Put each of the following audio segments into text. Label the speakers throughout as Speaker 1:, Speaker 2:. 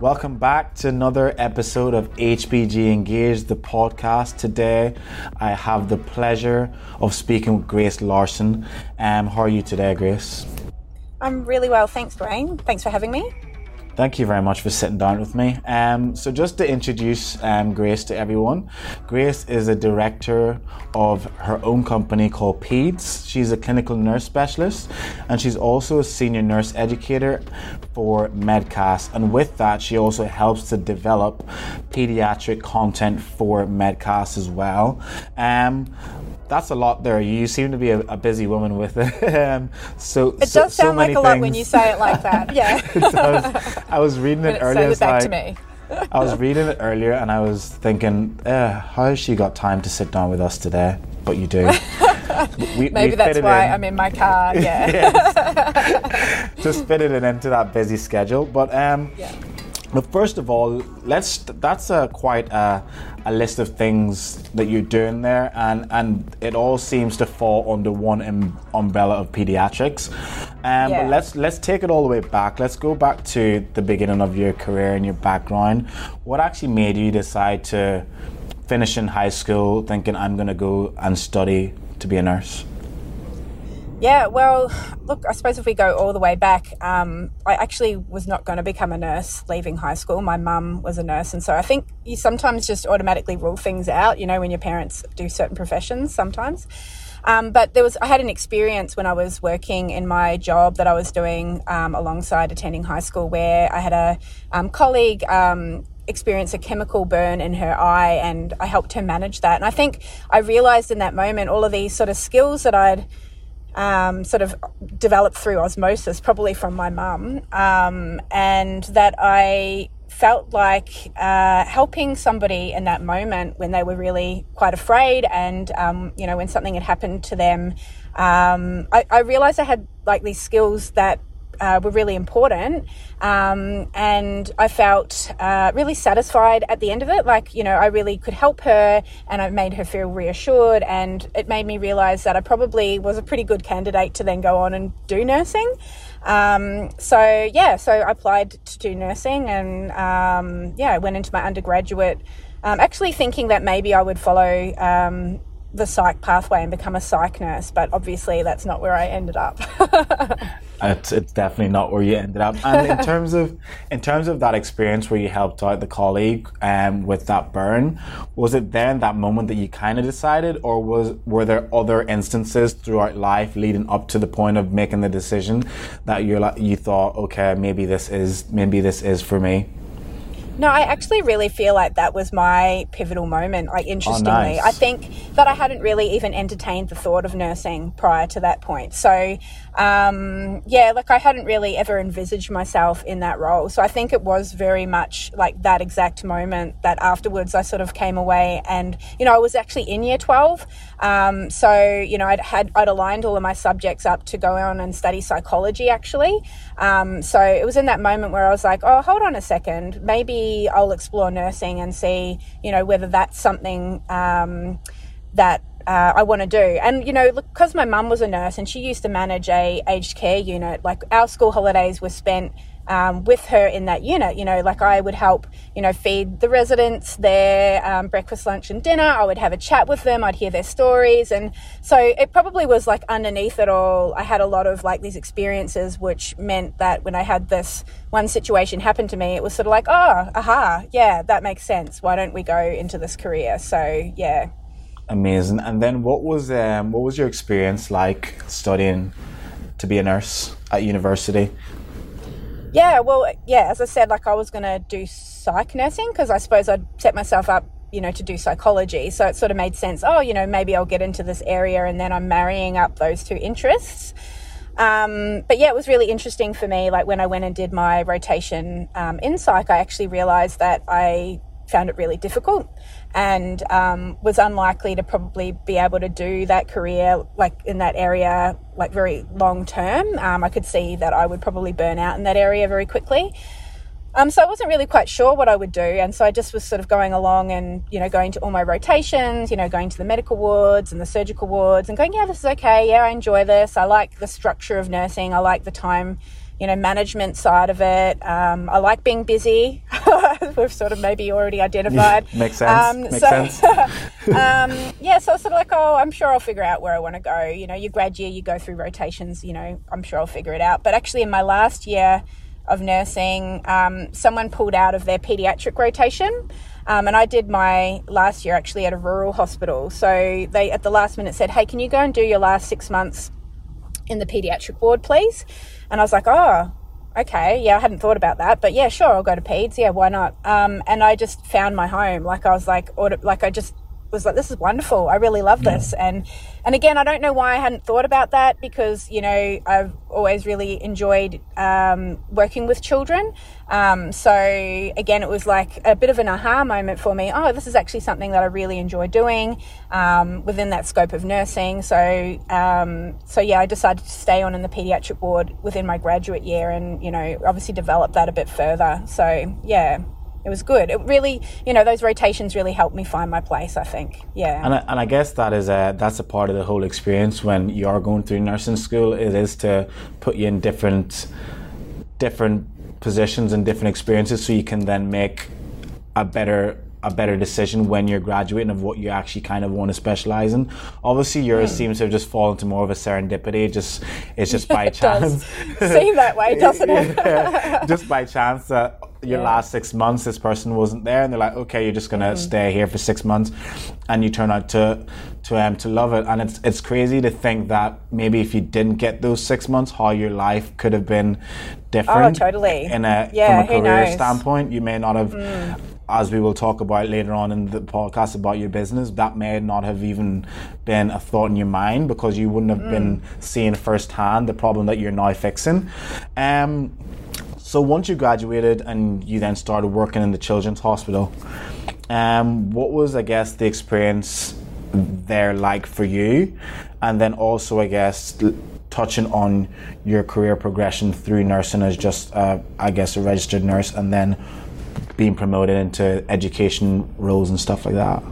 Speaker 1: Welcome back to another episode of HBG Engaged, the podcast. Today, I have the pleasure of speaking with Grace Larson. Um, how are you today, Grace?
Speaker 2: I'm really well, thanks, Dwayne. Thanks for having me.
Speaker 1: Thank you very much for sitting down with me. Um, so, just to introduce um, Grace to everyone, Grace is a director of her own company called PEDS. She's a clinical nurse specialist and she's also a senior nurse educator for Medcast. And with that, she also helps to develop pediatric content for Medcast as well. Um, that's a lot there. You seem to be a, a busy woman with it. um,
Speaker 2: so it so, does sound so like a things. lot when you say it like that. Yeah.
Speaker 1: I was reading it earlier.
Speaker 2: It back like, to me.
Speaker 1: I was reading it earlier and I was thinking, uh, how has she got time to sit down with us today? But you do.
Speaker 2: we, Maybe that's why in. I'm in my car.
Speaker 1: Yeah. Just fitted it into that busy schedule. But um, yeah. But first of all, let's. That's a quite a, a, list of things that you're doing there, and and it all seems to fall under one um, umbrella of pediatrics. Um, yeah. But let's let's take it all the way back. Let's go back to the beginning of your career and your background. What actually made you decide to finish in high school, thinking I'm going to go and study to be a nurse?
Speaker 2: Yeah, well, look, I suppose if we go all the way back, um, I actually was not going to become a nurse leaving high school. My mum was a nurse, and so I think you sometimes just automatically rule things out, you know, when your parents do certain professions sometimes. Um, but there was, I had an experience when I was working in my job that I was doing um, alongside attending high school where I had a um, colleague um, experience a chemical burn in her eye and I helped her manage that. And I think I realized in that moment all of these sort of skills that I'd um, sort of developed through osmosis, probably from my mum, um, and that I felt like uh, helping somebody in that moment when they were really quite afraid, and um, you know when something had happened to them, um, I, I realized I had like these skills that uh, were really important. Um, and I felt uh, really satisfied at the end of it. Like, you know, I really could help her and I made her feel reassured. And it made me realize that I probably was a pretty good candidate to then go on and do nursing. Um, so, yeah, so I applied to do nursing and, um, yeah, I went into my undergraduate. Um, actually, thinking that maybe I would follow um, the psych pathway and become a psych nurse, but obviously that's not where I ended up.
Speaker 1: it's, it's definitely not where you ended up. And in terms of in terms of that experience where you helped out the colleague um, with that burn, was it then that moment that you kind of decided, or was were there other instances throughout life leading up to the point of making the decision that you're like you thought, okay, maybe this is maybe this is for me?
Speaker 2: No, I actually really feel like that was my pivotal moment. Like, oh, interestingly, oh, nice. I think that I hadn't really even entertained the thought of nursing prior to that point. So, um, yeah, like I hadn't really ever envisaged myself in that role. So I think it was very much like that exact moment that afterwards I sort of came away and, you know, I was actually in year 12. Um, so, you know, I'd had, I'd aligned all of my subjects up to go on and study psychology actually. Um, so it was in that moment where I was like, oh, hold on a second, maybe I'll explore nursing and see, you know, whether that's something um, that uh, I want to do. And you know, because my mum was a nurse and she used to manage a aged care unit, like our school holidays were spent um, with her in that unit. You know, like I would help, you know, feed the residents their um, breakfast, lunch, and dinner. I would have a chat with them. I'd hear their stories, and so it probably was like underneath it all. I had a lot of like these experiences, which meant that when I had this one situation happen to me, it was sort of like, oh, aha, yeah, that makes sense. Why don't we go into this career? So yeah.
Speaker 1: Amazing. And then what was um, what was your experience like studying to be a nurse at university?
Speaker 2: Yeah, well, yeah, as I said, like I was going to do psych nursing because I suppose I'd set myself up, you know, to do psychology. So it sort of made sense. Oh, you know, maybe I'll get into this area and then I'm marrying up those two interests. Um, but yeah, it was really interesting for me. Like when I went and did my rotation um, in psych, I actually realized that I found it really difficult and um, was unlikely to probably be able to do that career like in that area like very long term. Um, I could see that I would probably burn out in that area very quickly. Um, so I wasn't really quite sure what I would do, and so I just was sort of going along and you know going to all my rotations, you know going to the medical wards and the surgical wards, and going, yeah, this is okay, yeah, I enjoy this, I like the structure of nursing, I like the time you know, management side of it. Um, I like being busy. We've sort of maybe already identified.
Speaker 1: Makes sense. Um, Makes so, sense.
Speaker 2: um, yeah, so it's sort of like, oh, I'm sure I'll figure out where I want to go. You know, you grad year, you go through rotations. You know, I'm sure I'll figure it out. But actually, in my last year of nursing, um, someone pulled out of their pediatric rotation. Um, and I did my last year actually at a rural hospital. So they at the last minute said, "Hey, can you go and do your last six months in the pediatric ward, please?" And I was like, "Oh, okay, yeah, I hadn't thought about that, but yeah, sure, I'll go to peds. Yeah, why not?" Um, and I just found my home. Like I was like, like I just was like, this is wonderful. I really love this. Yeah. And and again, I don't know why I hadn't thought about that because you know I've always really enjoyed um, working with children. Um, so again, it was like a bit of an aha moment for me. Oh, this is actually something that I really enjoy doing um, within that scope of nursing. So um, so yeah, I decided to stay on in the pediatric ward within my graduate year, and you know obviously develop that a bit further. So yeah it was good. It really, you know, those rotations really helped me find my place. I think, yeah.
Speaker 1: And I, and I guess that is a that's a part of the whole experience when you are going through nursing school. It is to put you in different different positions and different experiences, so you can then make a better a better decision when you're graduating of what you actually kind of want to specialize in. Obviously, yours mm. seems to have just fallen to more of a serendipity. Just it's just by chance.
Speaker 2: Seem that way, doesn't it?
Speaker 1: yeah, just by chance that your yeah. last six months this person wasn't there and they're like okay you're just gonna mm. stay here for six months and you turn out to to um to love it and it's it's crazy to think that maybe if you didn't get those six months how your life could have been different
Speaker 2: oh totally
Speaker 1: in a yeah, from a career standpoint you may not have mm. As we will talk about later on in the podcast about your business that may not have even been a thought in your mind because you wouldn't have mm. been seeing firsthand the problem that you're now fixing um so once you graduated and you then started working in the children's hospital, um, what was I guess the experience there like for you? And then also I guess touching on your career progression through nursing as just uh, I guess a registered nurse and then being promoted into education roles and stuff like that.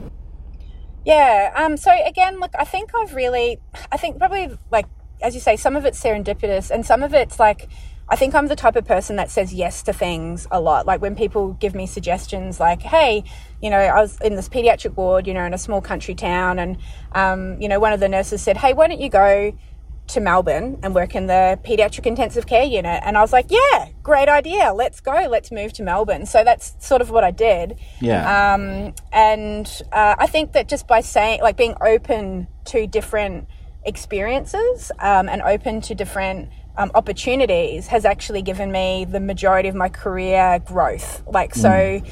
Speaker 2: Yeah. Um, so again, look, I think I've really, I think probably like as you say, some of it's serendipitous and some of it's like I think I'm the type of person that says yes to things a lot. Like when people give me suggestions, like, hey, you know, I was in this pediatric ward, you know, in a small country town, and, um, you know, one of the nurses said, hey, why don't you go to Melbourne and work in the pediatric intensive care unit? And I was like, yeah, great idea. Let's go. Let's move to Melbourne. So that's sort of what I did.
Speaker 1: Yeah.
Speaker 2: Um, and uh, I think that just by saying, like, being open to different experiences um, and open to different um, opportunities has actually given me the majority of my career growth. Like, so, mm.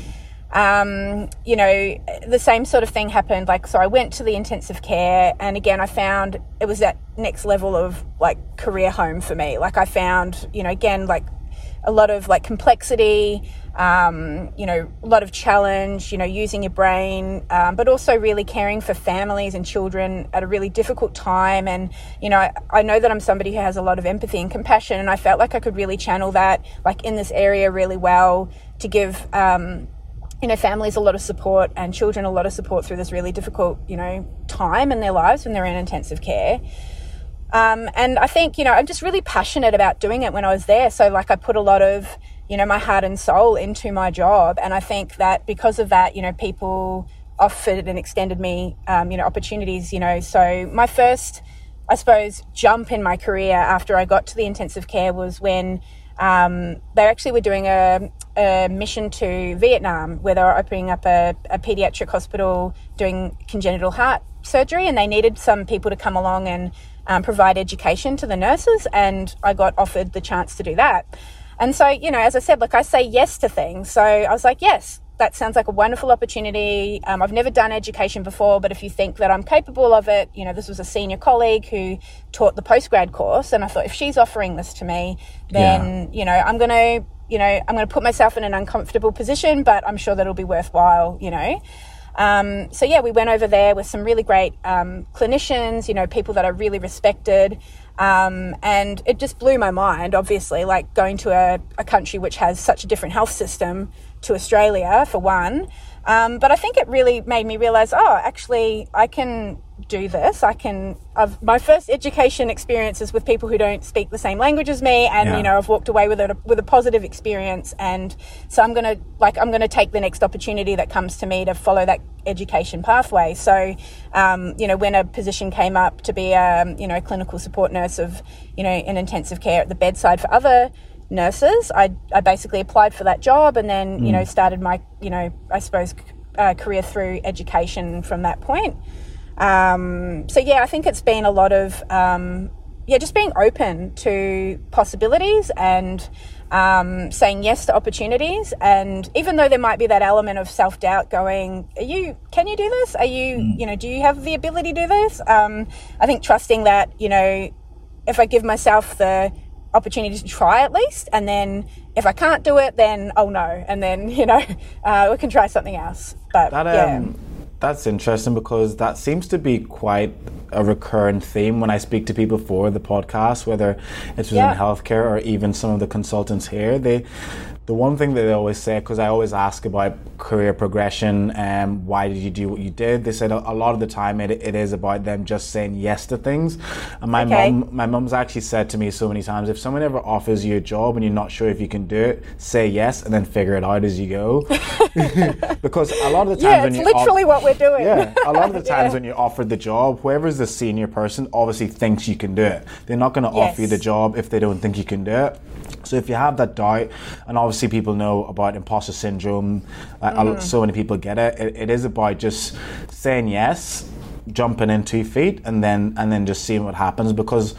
Speaker 2: Um, you know, the same sort of thing happened. Like, so I went to the intensive care, and again, I found it was that next level of like career home for me. Like, I found, you know, again, like a lot of like complexity um, you know, a lot of challenge, you know, using your brain, um, but also really caring for families and children at a really difficult time. And, you know, I, I, know that I'm somebody who has a lot of empathy and compassion, and I felt like I could really channel that, like, in this area really well to give, um, you know, families a lot of support and children a lot of support through this really difficult, you know, time in their lives when they're in intensive care. Um, and I think, you know, I'm just really passionate about doing it when I was there. So, like, I put a lot of, you know, my heart and soul into my job. And I think that because of that, you know, people offered and extended me, um, you know, opportunities, you know. So my first, I suppose, jump in my career after I got to the intensive care was when um, they actually were doing a, a, mission to Vietnam where they were opening up a, a pediatric hospital doing congenital heart surgery and they needed some people to come along and um, provide education to the nurses. And I got offered the chance to do that. And so, you know, as I said, like I say yes to things. So I was like, yes, that sounds like a wonderful opportunity. Um, I've never done education before, but if you think that I'm capable of it, you know, this was a senior colleague who taught the postgrad course. And I thought, if she's offering this to me, then, yeah. you know, I'm going to, you know, I'm going to put myself in an uncomfortable position, but I'm sure that it'll be worthwhile, you know. Um, so yeah, we went over there with some really great um, clinicians, you know, people that I really respected. Um, and it just blew my mind, obviously, like going to a, a, country which has such a different health system to Australia, for one. Um, but I think it really made me realize, oh, actually, I can do this. I can. I've, my first education experiences with people who don't speak the same language as me, and
Speaker 1: Yeah.
Speaker 2: you know, I've walked away with a with a positive experience. And so I'm gonna like I'm gonna take the next opportunity that comes to me to follow that education pathway. So, um, you know, when a position came up to be a you know clinical support nurse of you know in intensive care at the bedside for other nurses, I I basically applied for that job, and then you know started my you know I suppose uh, career through education from that point. Um, so yeah, I think it's been a lot of um, yeah, just being open to possibilities and um, saying yes to opportunities. And even though there might be that element of self doubt, going, "Are you? Can you do this? Are you? You know, do you have the ability to do this?" Um, I think trusting that you know, if I give myself the opportunity to try at least, and then if I can't do it, then oh no, and then you know, uh, we can try something else. But
Speaker 1: That
Speaker 2: yeah.
Speaker 1: um, that's interesting because that seems to be quite a recurrent theme when I speak to people for the podcast, whether it's within
Speaker 2: Yeah.
Speaker 1: healthcare or even some of the consultants here. They, the one thing that they always say, because I always ask about career progression and why did you do what you did, they said a, a lot of the time it, it is about them just saying yes to things. And my
Speaker 2: Okay.
Speaker 1: mum, my mum's actually said to me so many times, if someone ever offers you a job and you're not sure if you can do it, say yes and then figure it out as you go. because a lot of the times
Speaker 2: yeah,
Speaker 1: when
Speaker 2: it's
Speaker 1: off-
Speaker 2: literally what we're doing.
Speaker 1: yeah, a lot of the times
Speaker 2: Yeah.
Speaker 1: when you're offered the job, whoever's the senior person obviously thinks you can do it. They're not going to offer you the job if they don't think you can do it. So if you have that doubt, and obviously people know about imposter syndrome, uh,
Speaker 2: Mm.
Speaker 1: lot- so many people get it. it. It is about just saying yes, jumping in two feet, and then and then just seeing what happens because.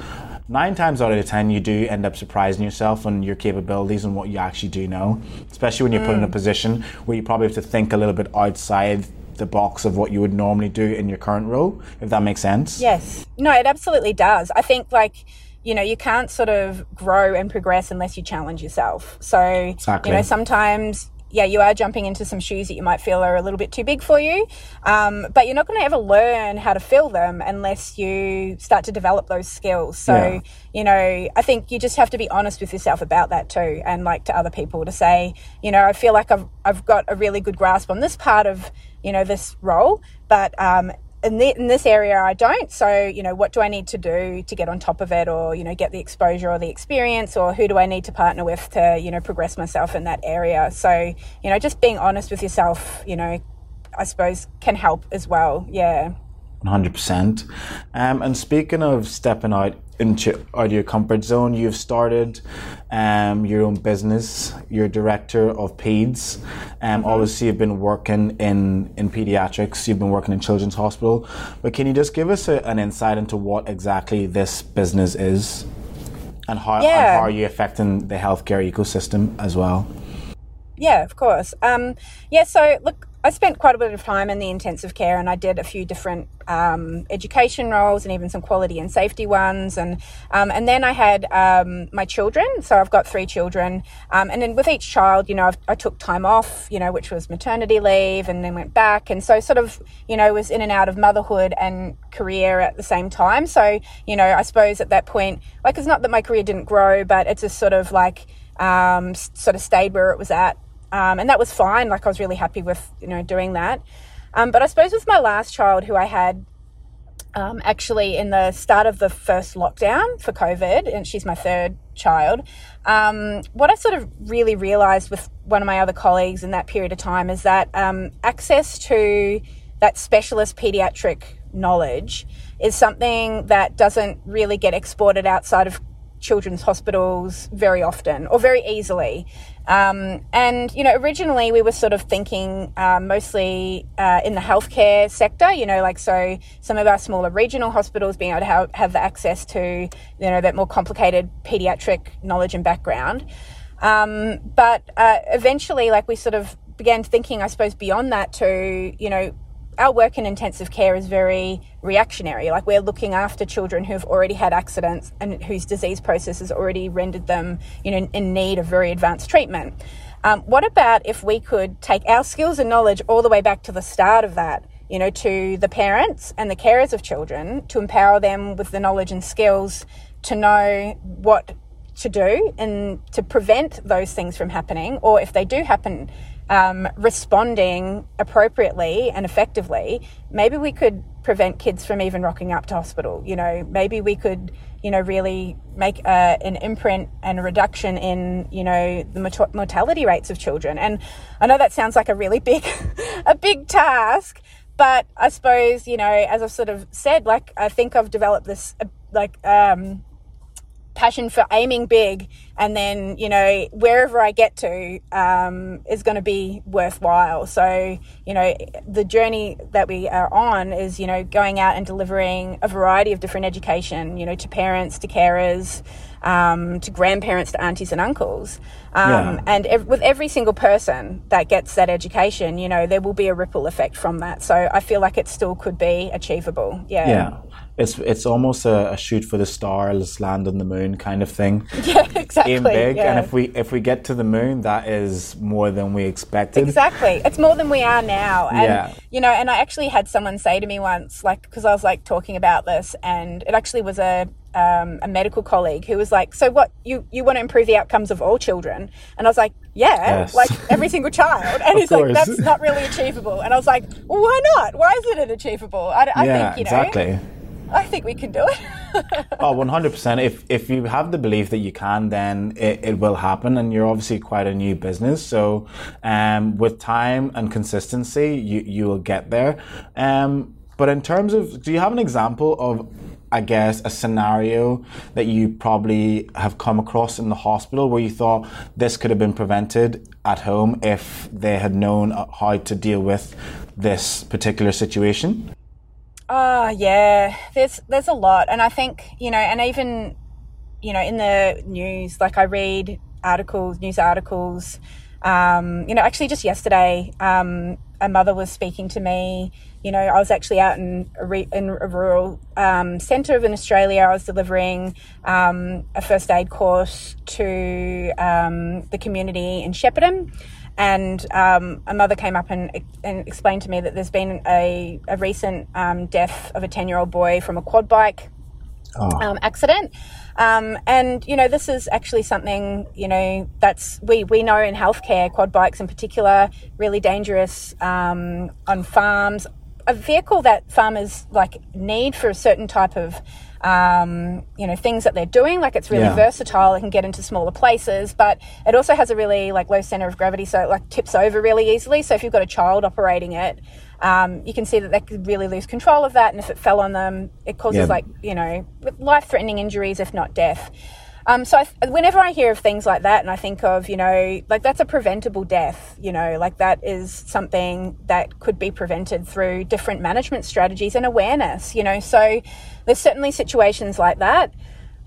Speaker 1: Nine times out of ten, you do end up surprising yourself on your capabilities and what you actually do know. Especially when you're put in a position where you probably have to think a little bit outside the box of what you would normally do in your current role, if that makes sense.
Speaker 2: Yes. No, it absolutely does. I think like you know, you can't sort of grow and progress unless you challenge yourself. So,
Speaker 1: Exactly.
Speaker 2: you know, sometimes yeah, you are jumping into some shoes that you might feel are a little bit too big for you. Um, but you're not going to ever learn how to fill them unless you start to develop those skills. So,
Speaker 1: Yeah.
Speaker 2: you know, I think you just have to be honest with yourself about that too, and like to other people to say, you know, I feel like I've I've got a really good grasp on this part of you know this role, but um, in, the, in this area I don't. So, you know, what do I need to do to get on top of it, or you know, get the exposure or the experience, or who do I need to partner with to you know progress myself in that area? So, you know, just being honest with yourself, you know, I suppose can help as well. Yeah.
Speaker 1: 100%. Um, and speaking of stepping out into out of your comfort zone, you've started um, your own business. You're director of PEDS. Um, Obviously, you've been working in, in pediatrics, you've been working in Children's Hospital. But can you just give us a, an insight into what exactly this business is? And how, and how are you affecting the healthcare ecosystem as well?
Speaker 2: Yeah, of course. Um, yeah, so look, I spent quite a bit of time in the intensive care and I did a few different um, education roles and even some quality and safety ones. And, um, and then I had um, my children. So I've got three children. Um, and then with each child, you know, I've, I took time off, you know, which was maternity leave and then went back. And so sort of, you know, was in and out of motherhood and career at the same time. So, you know, I suppose at that point, like, it's not that my career didn't grow, but it's just sort of like, um, sort of stayed where it was at um, and that was fine. Like I was really happy with you know doing that. Um, but I suppose with my last child, who I had um, actually in the start of the first lockdown for COVID, and she's my third child. Um, what I sort of really realised with one of my other colleagues in that period of time is that um, access to that specialist paediatric knowledge is something that doesn't really get exported outside of children's hospitals very often or very easily. Um, and, you know, originally we were sort of thinking um, mostly uh, in the healthcare sector, you know, like so some of our smaller regional hospitals being able to have, have the access to, you know, that more complicated pediatric knowledge and background. Um, but uh, eventually, like we sort of began thinking, I suppose, beyond that to, you know, our work in intensive care is very reactionary. Like we're looking after children who've already had accidents and whose disease process has already rendered them, you know, in need of very advanced treatment. Um, what about if we could take our skills and knowledge all the way back to the start of that? You know, to the parents and the carers of children to empower them with the knowledge and skills to know what to do and to prevent those things from happening, or if they do happen, um, responding appropriately and effectively, maybe we could prevent kids from even rocking up to hospital. You know, maybe we could, you know, really make a, an imprint and a reduction in, you know, the mortality rates of children. And I know that sounds like a really big, a big task, but I suppose, you know, as I've sort of said, like I think I've developed this, uh, like, um, passion for aiming big and then you know wherever i get to um, is going to be worthwhile. So you know the journey that we are on is you know going out and delivering a variety of different education you know to parents to carers um, to grandparents to aunties and uncles. Um, yeah. and ev- with every single person that gets that education you know there will be a ripple effect from that. So i feel like it still could be achievable. Yeah.
Speaker 1: Yeah it's it's almost a, a, shoot for the stars, land on the moon kind of thing.
Speaker 2: Yeah, exactly.
Speaker 1: Aim big,
Speaker 2: yeah.
Speaker 1: and if we if we get to the moon, that is more than we expected.
Speaker 2: Exactly, it's more than we are now. And, yeah. You know, and I actually had someone say to me once, like, because I was like talking about this, and it actually was a um, a medical colleague who was like, "So what? You you want to improve the outcomes of all children?" And I was like, "Yeah, yes. like every single child." And he's like, "That's not really achievable." And I was like, well, "Why not? Why isn't it achievable?" I, I
Speaker 1: yeah,
Speaker 2: think you know,
Speaker 1: exactly
Speaker 2: I think we can do it.
Speaker 1: oh, 100%. If, if you have the belief that you can, then it, it will happen. And you're obviously quite a new business. So um, with time and consistency, you, you will get there. Um, but in terms of, do you have an example of, I guess, a scenario that you probably have come across in the hospital where you thought this could have been prevented at home if they had known how to deal with this particular situation?
Speaker 2: Oh yeah, there's there's a lot, and I think you know, and even you know, in the news, like I read articles, news articles. Um, you know, actually, just yesterday, um, a mother was speaking to me. You know, I was actually out in a, re- in a rural um, centre of in Australia. I was delivering um, a first aid course to um, the community in Shepparton and um, a mother came up and, and explained to me that there's been a, a recent um, death of a 10 year old boy from a quad bike oh. um, accident. Um, and, you know, this is actually something, you know, that's we, we know in healthcare, quad bikes in particular, really dangerous um, on farms. A vehicle that farmers like need for a certain type of um, you know things that they're doing. Like it's really yeah. versatile; it can get into smaller places, but it also has a really like low center of gravity, so it like tips over really easily. So if you've got a child operating it, um, you can see that they could really lose control of that, and if it fell on them, it causes yeah. like you know life threatening injuries, if not death. Um, so I, whenever I hear of things like that, and I think of you know like that's a preventable death, you know like that is something that could be prevented through different management strategies and awareness, you know. So there's certainly situations like that.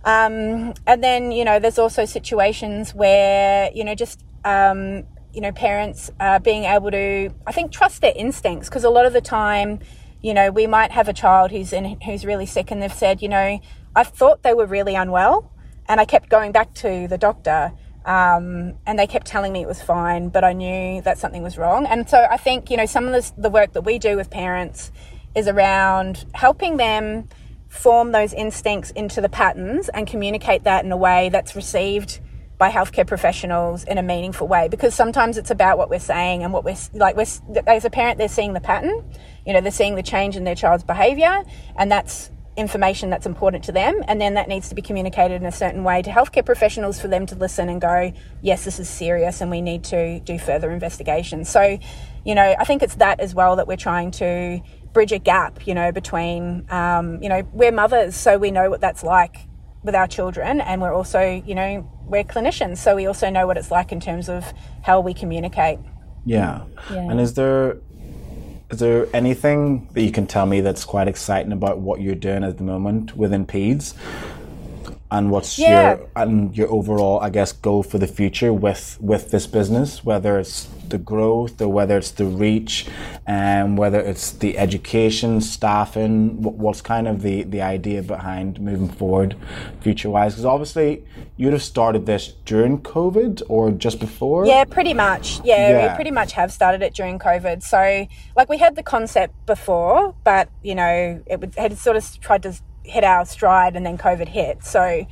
Speaker 2: Um, and then, you know, there's also situations where, you know, just, um, you know, parents uh, being able to, I think, trust their instincts because a lot of the time, you know, we might have a child who's in, who's really sick and they've said, you know, I thought they were really unwell and I kept going back to the doctor. Um, and they kept telling me it was fine, but I knew that something was wrong. And so I think, you know, some of this, the work that we do with parents is around helping them form those instincts into the patterns and communicate that in a way that's received by healthcare professionals in a meaningful way because sometimes it's about what we're saying and what we're like we're as a parent they're seeing the pattern you know they're seeing the change in their child's behavior and that's information that's important to them and then that needs to be communicated in a certain way to healthcare professionals for them to listen and go yes this is serious and we need to do further investigation so you know i think it's that as well that we're trying to bridge a gap, you know, between, um, you know, we're mothers, so we know what that's like with our children, and we're also, you know, we're clinicians, so we also know what it's like in terms of how we communicate.
Speaker 1: Yeah. yeah. And is there is there anything that you can tell me that's quite exciting about what you're doing at the moment within PEDS? And what's yeah. your and your overall, I guess, goal for the future with with this business, whether it's the growth or whether it's the reach and whether it's the education, staffing, what's kind of the, the idea behind moving forward future wise? Because obviously you'd have started this during COVID or just before?
Speaker 2: Yeah, pretty much. Yeah, yeah, we pretty much have started it during COVID. So, like, we had the concept before, but, you know, it had sort of tried to hit our stride and then COVID hit. So,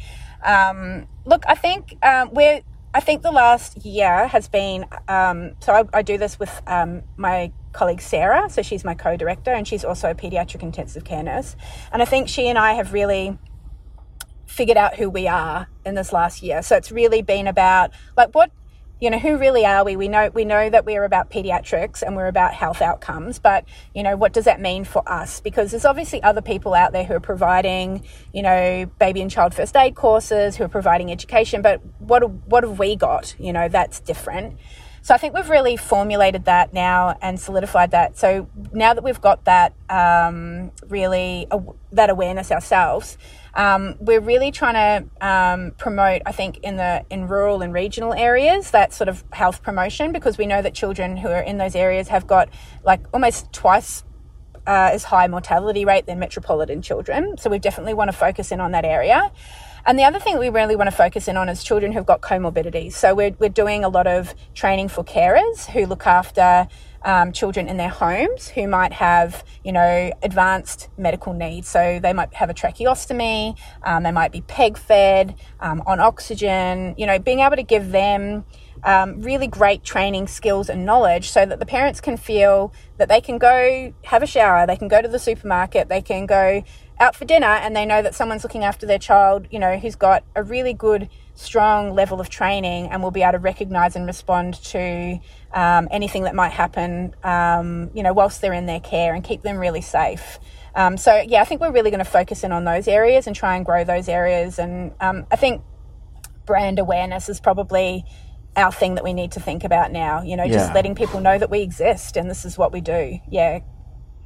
Speaker 2: um, look, I think um, we're I think the last year has been um, so I, I, do this with um, my colleague Sarah. So she's my co director and she's also a pediatric intensive care nurse. And I think she and I have really figured out who we are in this last year. So it's really been about like what you know who really are we? We know we know that we're about pediatrics and we're about health outcomes but you know what does that mean for us? Because there's obviously other people out there who are providing you know baby and child first aid courses who are providing education but what what have we got? You know that's different. So I think we've really formulated that now and solidified that. So now that we've got that um, really uh, that awareness ourselves, um, we're really trying to um, promote. I think in the in rural and regional areas that sort of health promotion because we know that children who are in those areas have got like almost twice uh, as high mortality rate than metropolitan children. So we definitely want to focus in on that area. And the other thing we really want to focus in on is children who've got comorbidities. So we're, we're doing a lot of training for carers who look after um, children in their homes who might have, you know, advanced medical needs. So they might have a tracheostomy, um, they might be peg fed, um, on oxygen, you know, being able to give them um, really great training skills and knowledge so that the parents can feel that they can go have a shower, they can go to the supermarket, they can go out for dinner and they know that someone's looking after their child, you know, who's got a really good, strong level of training and will be able to recognize and respond to um, anything that might happen, um, you know, whilst they're in their care and keep them really safe. Um, so, yeah, I think we're really going to focus in on those areas and try and grow those areas. And um, I think brand awareness is probably our thing that we need to think about now, you know, yeah. just letting people know that we exist and this is what we do. Yeah,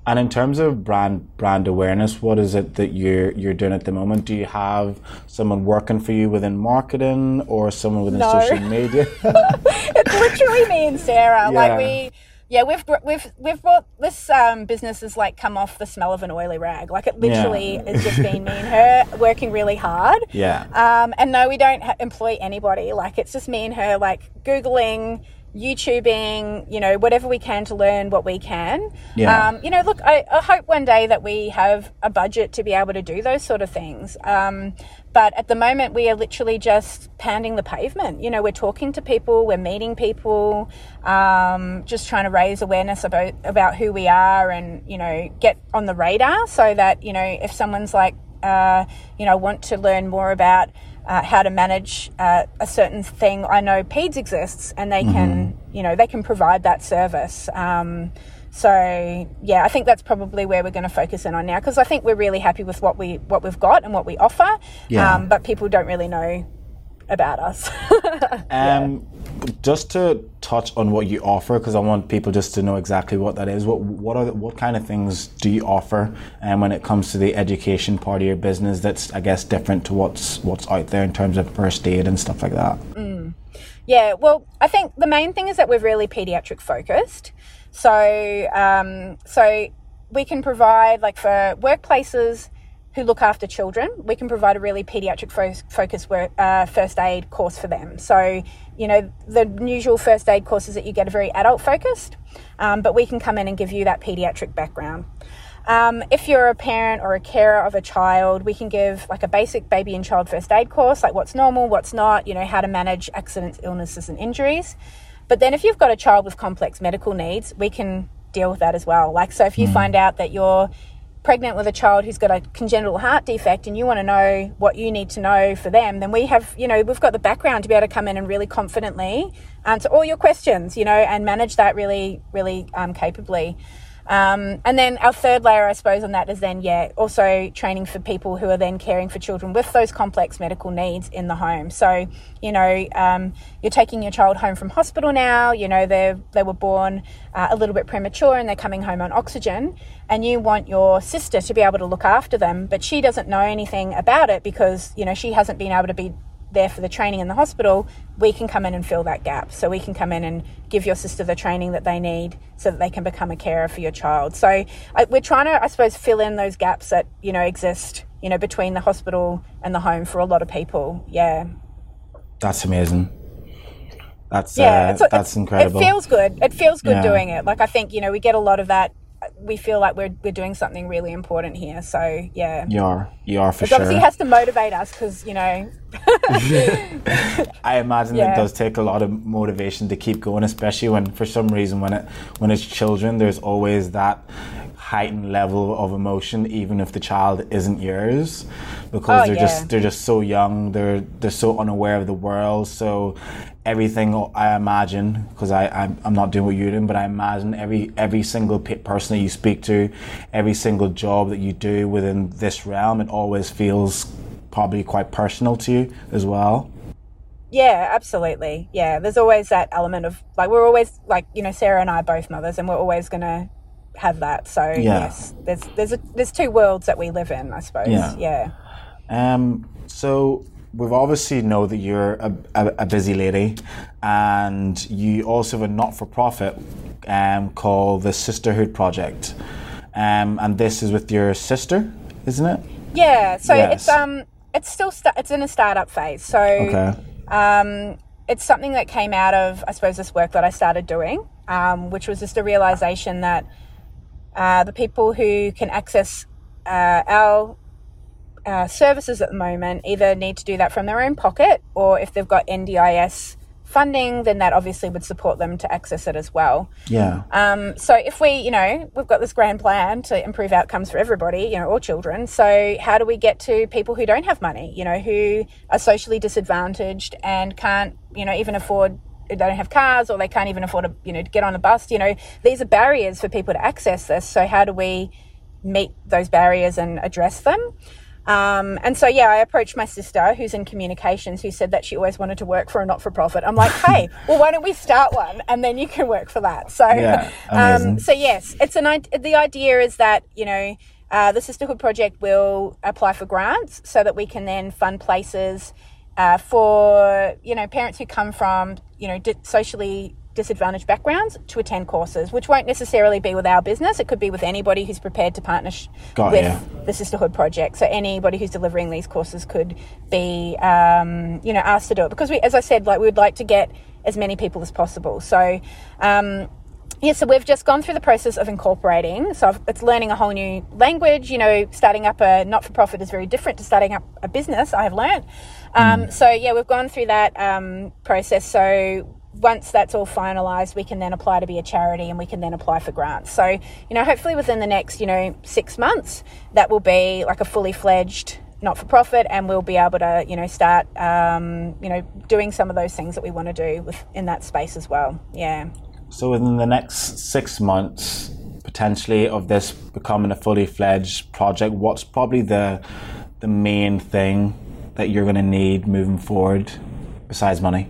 Speaker 1: and in terms of brand brand awareness, what is it that you're you're doing at the moment? Do you have someone working for you within marketing or someone within no. social media?
Speaker 2: it's literally me and Sarah. Yeah. Like we yeah, we've we've we've brought this um, business has like come off the smell of an oily rag. Like it literally yeah. has just been me and her working really hard.
Speaker 1: Yeah.
Speaker 2: Um, and no, we don't ha- employ anybody. Like it's just me and her, like googling YouTubing, you know, whatever we can to learn what we can.
Speaker 1: Yeah.
Speaker 2: Um, you know, look, I, I, hope one day that we have a budget to be able to do those sort of things. Um, but at the moment, we are literally just pounding the pavement. You know, we're talking to people, we're meeting people, um, just trying to raise awareness about about who we are, and you know, get on the radar so that you know, if someone's like, uh, you know, want to learn more about uh, how to manage uh, a certain thing. I know PEDS exists, and they mm-hmm. can, you know, they can provide that service. Um, so yeah, I think that's probably where we're going to focus in on now because I think we're really happy with what we what we've got and what we offer.
Speaker 1: Yeah.
Speaker 2: Um, but people don't really know about us.
Speaker 1: um, just to touch on what you offer, because I want people just to know exactly what that is. What what are the, what kind of things do you offer? And um, when it comes to the education part of your business, that's I guess different to what's what's out there in terms of first aid and stuff like that.
Speaker 2: Mm. Yeah, well, I think the main thing is that we're really pediatric focused. So um, so we can provide like for workplaces who look after children, we can provide a really pediatric fo- focus uh, first aid course for them. So, you know, the usual first aid courses that you get are very adult focused, um, but we can come in and give you that pediatric background. Um, if you're a parent or a carer of a child, we can give like a basic baby and child first aid course, like what's normal, what's not, you know, how to manage accidents, illnesses, and injuries. But then if you've got a child with complex medical needs, we can deal with that as well. Like, so if you mm. find out that you're pregnant with a child who's got a congenital heart defect and you want to know what you need to know for them, then we have, you know, we've got the background to be able to come in and really confidently answer all your questions, you know, and manage that really, really um, capably. Um, and then our third layer, I suppose, on that is then, yeah, also training for people who are then caring for children with those complex medical needs in the home. So, you know, um, you're taking your child home from hospital now, you know, they they were born uh, a little bit premature and they're coming home on oxygen, and you want your sister to be able to look after them, but she doesn't know anything about it because, you know, she hasn't been able to be there for the training in the hospital, we can come in and fill that gap. So we can come in and give your sister the training that they need so that they can become a carer for your child. So I, we're trying to, I suppose, fill in those gaps that, you know, exist, you know, between the hospital and the home for a lot of people. Yeah.
Speaker 1: That's amazing. That's, yeah, uh, that's incredible.
Speaker 2: It feels good. It feels good yeah. doing it. Like, I think, you know, we get a lot of that we feel like we're we're doing something really important here. So yeah,
Speaker 1: You are. You are for sure.
Speaker 2: obviously has to motivate us because you know,
Speaker 1: I imagine
Speaker 2: Yeah.
Speaker 1: it does take a lot of motivation to keep going, especially when, for some reason, when it when it's children, there's always that heightened level of emotion, even if the child isn't yours, because
Speaker 2: Oh,
Speaker 1: they're
Speaker 2: yeah.
Speaker 1: just they're just so young, they're they're so unaware of the world, so everything I imagine, because I I'm, I'm not doing what you're doing, but I imagine every every single person that you speak to, every single job that you do within this realm, it always feels probably quite personal to you as well.
Speaker 2: yeah, absolutely, yeah. There's always that element of like we're always like you know Sarah and I are both mothers, and we're always gonna have that. So yes, there's there's a, there's two worlds that we live in, I suppose.
Speaker 1: Yeah.
Speaker 2: yeah.
Speaker 1: Um, so we've obviously know that you're a, a, a busy lady, and you also have a not-for-profit um, called the Sisterhood Project, um, and this is with your sister, isn't it?
Speaker 2: Yeah, so
Speaker 1: Yes.
Speaker 2: it's um it's still sta- it's in a startup phase. So
Speaker 1: Okay.
Speaker 2: um it's something that came out of I suppose this work that I started doing, um, which was just a realization that uh, the people who can access uh, our uh, services at the moment either need to do that from their own pocket or if they've got NDIS funding, then that obviously would support them to access it as well.
Speaker 1: Yeah.
Speaker 2: Um, so if we, you know, we've got this grand plan to improve outcomes for everybody, you know, all children. So how do we get to people who don't have money, you know, who are socially disadvantaged and can't, you know, even afford don't have cars or they can't even afford to, you know, to get on a bus. You know, these are barriers for people to access this. So how do we meet those barriers and address them? Um, and so, yeah, I approached my sister, who's in communications, who said that she always wanted to work for a not for profit. I'm like, hey, well, why don't we start one and then you can work for that? So,
Speaker 1: Yeah,
Speaker 2: um, so yes, it's an the idea is that you know uh, the Sisterhood Project will apply for grants so that we can then fund places uh, for you know parents who come from you know di- socially disadvantaged backgrounds to attend courses, which won't necessarily be with our business. It could be with anybody who's prepared to partner sh-
Speaker 1: Got
Speaker 2: with
Speaker 1: ya.
Speaker 2: the Sisterhood Project. So anybody who's delivering these courses could be, um, you know, asked to do it because we, as I said, like we would like to get as many people as possible. So. Um, yeah, so we've just gone through the process of incorporating. So I've- it's learning a whole new language. You know, starting up a not for profit is very different to starting up a business, I have learned. Um, So, yeah, we've gone through that um, process. So, once that's all finalized, we can then apply to be a charity and we can then apply for grants. So, you know, hopefully within the next, you know, six months, that will be like a fully fledged not for profit and we'll be able to, you know, start, um, you know, doing some of those things that we want to do with, in that space as well. Yeah.
Speaker 1: So within the next six months, potentially of this becoming a fully fledged project, what's probably the the main thing that you're going to need moving forward besides money?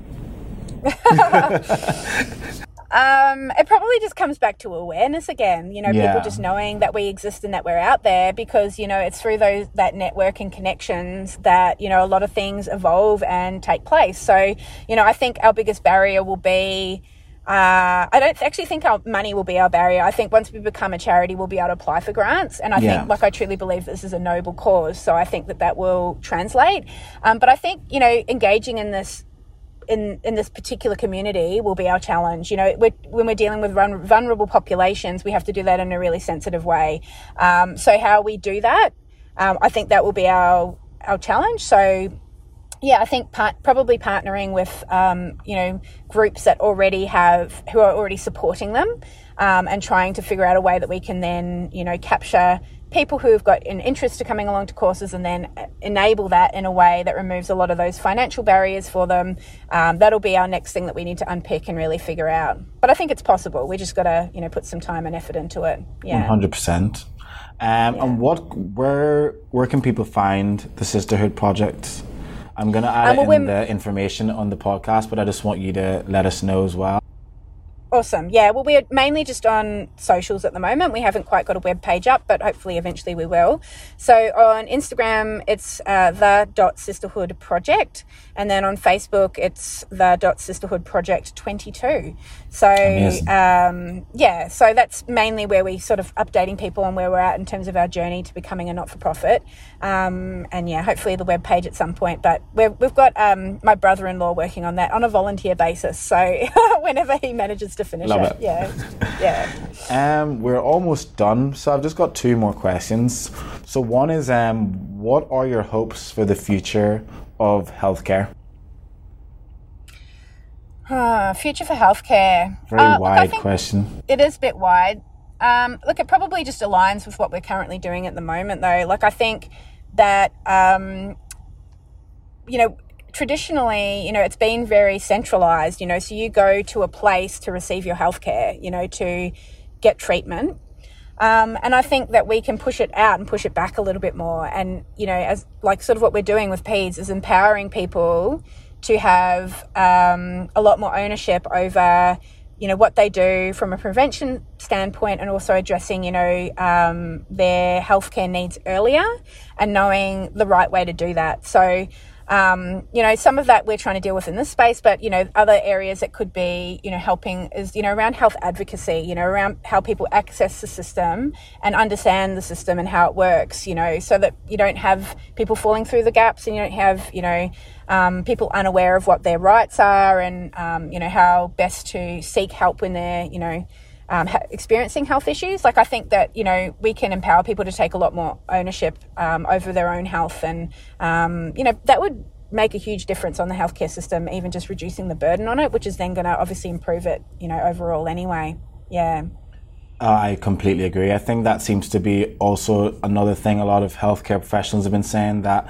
Speaker 2: Um, it probably just comes back to awareness again. You know,
Speaker 1: Yeah.
Speaker 2: people just knowing that we exist and that we're out there because you know it's through those that network and connections that you know a lot of things evolve and take place. So you know, I think our biggest barrier will be. Uh, I don't actually think our money will be our barrier. I think once we become a charity, we'll be able to apply for grants. And I
Speaker 1: Yeah.
Speaker 2: think, like, I truly believe this is a noble cause. So I think that that will translate. Um, but I think, you know, engaging in this in in this particular community will be our challenge. You know, we're, when we're dealing with vul- vulnerable populations, we have to do that in a really sensitive way. Um, so how we do that, um, I think that will be our our challenge. So. Yeah, I think part, probably partnering with um, you know groups that already have who are already supporting them, um, and trying to figure out a way that we can then you know capture people who have got an interest to coming along to courses and then enable that in a way that removes a lot of those financial barriers for them. Um, that'll be our next thing that we need to unpick and really figure out. But I think it's possible. We just got to you know put some time and effort into it. Yeah.
Speaker 1: Hundred percent. Um, And what, where, where can people find the Sisterhood Project? I'm going to add in the information on the podcast, but I just want you to let us know as well.
Speaker 2: Awesome. Yeah. Well, we're mainly just on socials at the moment. We haven't quite got a web page up, but hopefully eventually we will. So on Instagram, it's uh, the dot sisterhood project, and then on Facebook, it's the dot sisterhood project twenty two. So um, yeah, so that's mainly where we sort of updating people on where we're at in terms of our journey to becoming a not for profit. Um, and yeah, hopefully the web page at some point. But we're, we've got um, my brother in law working on that on a volunteer basis. So whenever he manages to finish
Speaker 1: Love
Speaker 2: it.
Speaker 1: it.
Speaker 2: Yeah, yeah.
Speaker 1: Um, we're almost done, so I've just got two more questions. So one is, um, what are your hopes for the future of healthcare?
Speaker 2: Uh, future for healthcare.
Speaker 1: Very
Speaker 2: Uh,
Speaker 1: wide
Speaker 2: think
Speaker 1: question.
Speaker 2: It is a bit wide. Um, look, it probably just aligns with what we're currently doing at the moment, though. Like, I think that, um, you know, traditionally, you know, it's been very centralized, you know, so you go to a place to receive your healthcare, you know, to get treatment. Um, and I think that we can push it out and push it back a little bit more. And, you know, as like sort of what we're doing with PEDS is empowering people to have um, a lot more ownership over, you know, what they do from a prevention standpoint and also addressing, you know, um, their healthcare needs earlier and knowing the right way to do that. So, um, you know, some of that we're trying to deal with in this space, but you know, other areas that could be, you know, helping is, you know, around health advocacy, you know, around how people access the system and understand the system and how it works, you know, so that you don't have people falling through the gaps and you don't have, you know, um, people unaware of what their rights are and, um, you know, how best to seek help when they're, you know, um, experiencing health issues. Like I think that you know we can empower people to take a lot more ownership um, over their own health, and um, you know that would make a huge difference on the healthcare system, even just reducing the burden on it, which is then going to obviously improve it, you know, overall anyway. Yeah.
Speaker 1: I completely agree. I think that seems to be also another thing a lot of healthcare professionals have been saying that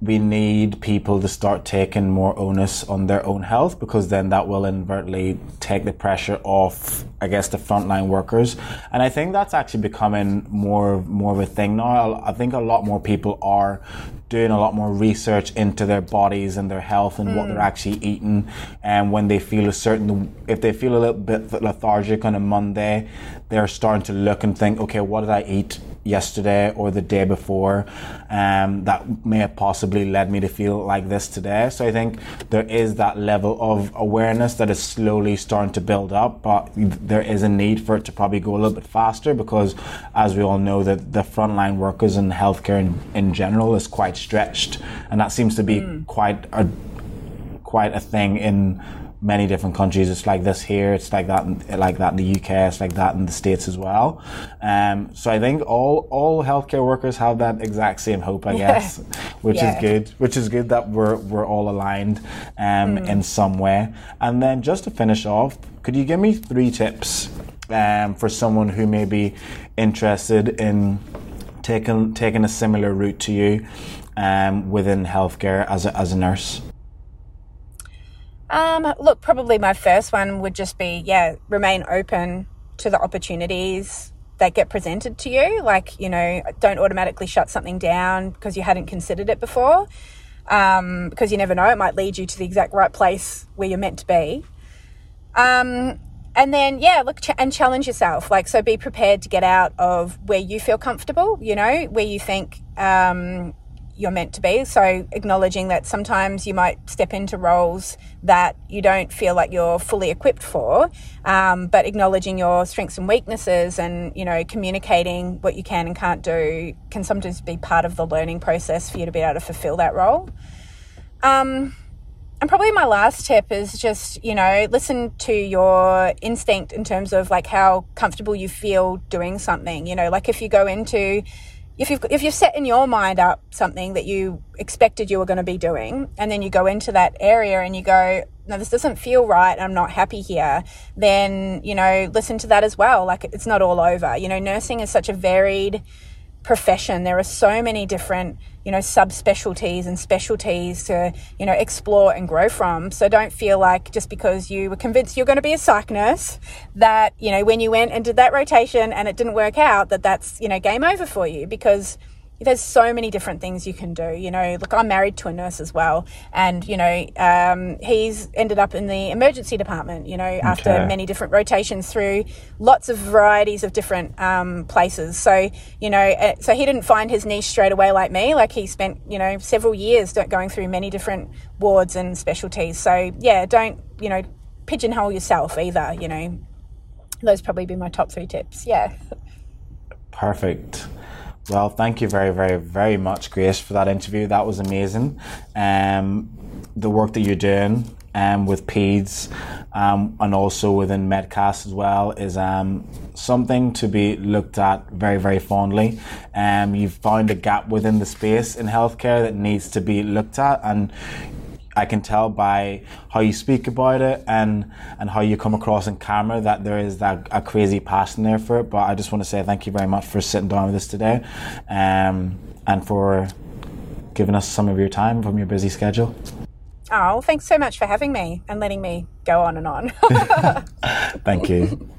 Speaker 1: we need people to start taking more onus on their own health because then that will inadvertently take the pressure off, I guess, the frontline workers. And I think that's actually becoming more more of a thing now. I think a lot more people are doing a lot more research into their bodies and their health and what they're actually eating. And when they feel a certain, if they feel a little bit lethargic on a Monday, they're starting to look and think, okay, what did I eat yesterday or the day before um, that may have possibly led me to feel like this today. So I think there is that level of awareness that is slowly starting to build up, but there is a need for it to probably go a little bit faster because, as we all know, that the frontline workers in healthcare in, in general is quite stretched, and that seems to be quite a quite a thing in many different countries. It's like this here. It's like that. In, like that in the UK. It's like that in the states as well. Um, so I think all all healthcare workers have that exact same hope. I
Speaker 2: Yeah.
Speaker 1: guess, which
Speaker 2: Yeah.
Speaker 1: is good. Which is good that we're we're all aligned um, in some way. And then just to finish off, could you give me three tips um, for someone who may be interested in taking taking a similar route to you um, within healthcare as a, as a nurse?
Speaker 2: Um, look, probably my first one would just be, yeah, remain open to the opportunities that get presented to you. Like, you know, don't automatically shut something down because you hadn't considered it before. Um, because you never know, it might lead you to the exact right place where you're meant to be. Um, and then, yeah, look ch- and challenge yourself. Like, so be prepared to get out of where you feel comfortable, you know, where you think, um, you're meant to be. So acknowledging that sometimes you might step into roles that you don't feel like you're fully equipped for, um, but acknowledging your strengths and weaknesses and you know communicating what you can and can't do can sometimes be part of the learning process for you to be able to fulfill that role. Um, and probably my last tip is just you know listen to your instinct in terms of like how comfortable you feel doing something. You know, like if you go into if you've if you've set in your mind up something that you expected you were going to be doing, and then you go into that area and you go, no, this doesn't feel right. I'm not happy here. Then you know, listen to that as well. Like it's not all over. You know, nursing is such a varied profession. There are so many different, you know, subspecialties and specialties to, you know, explore and grow from. So don't feel like just because you were convinced you're going to be a psych nurse that, you know, when you went and did that rotation and it didn't work out, that that's, you know, game over for you because there's so many different things you can do. You know, look, I'm married to a nurse as well, and you know, um, he's ended up in the emergency department. You know, after many different rotations through lots of varieties of different um, places. So you know, uh, so he didn't find his niche straight away like me. Like he spent you know several years going through many different wards and specialties. So yeah, don't you know pigeonhole yourself either. You know, those probably be my top three tips. Yeah.
Speaker 1: Perfect. Well, thank you very, very, very much, Grace, for that interview. That was amazing. Um, the work that you're doing um, with PEDS um, and also within Medcast as well is um, something to be looked at very, very fondly. Um, you've found a gap within the space in healthcare that needs to be looked at and I can tell by how you speak about it and and how you come across in camera that there is that a crazy passion there for it. But I just want to say thank you very much for sitting down with us today, um, and for giving us some of your time from your busy schedule.
Speaker 2: Oh, thanks so much for having me and letting me go on and on.
Speaker 1: thank you.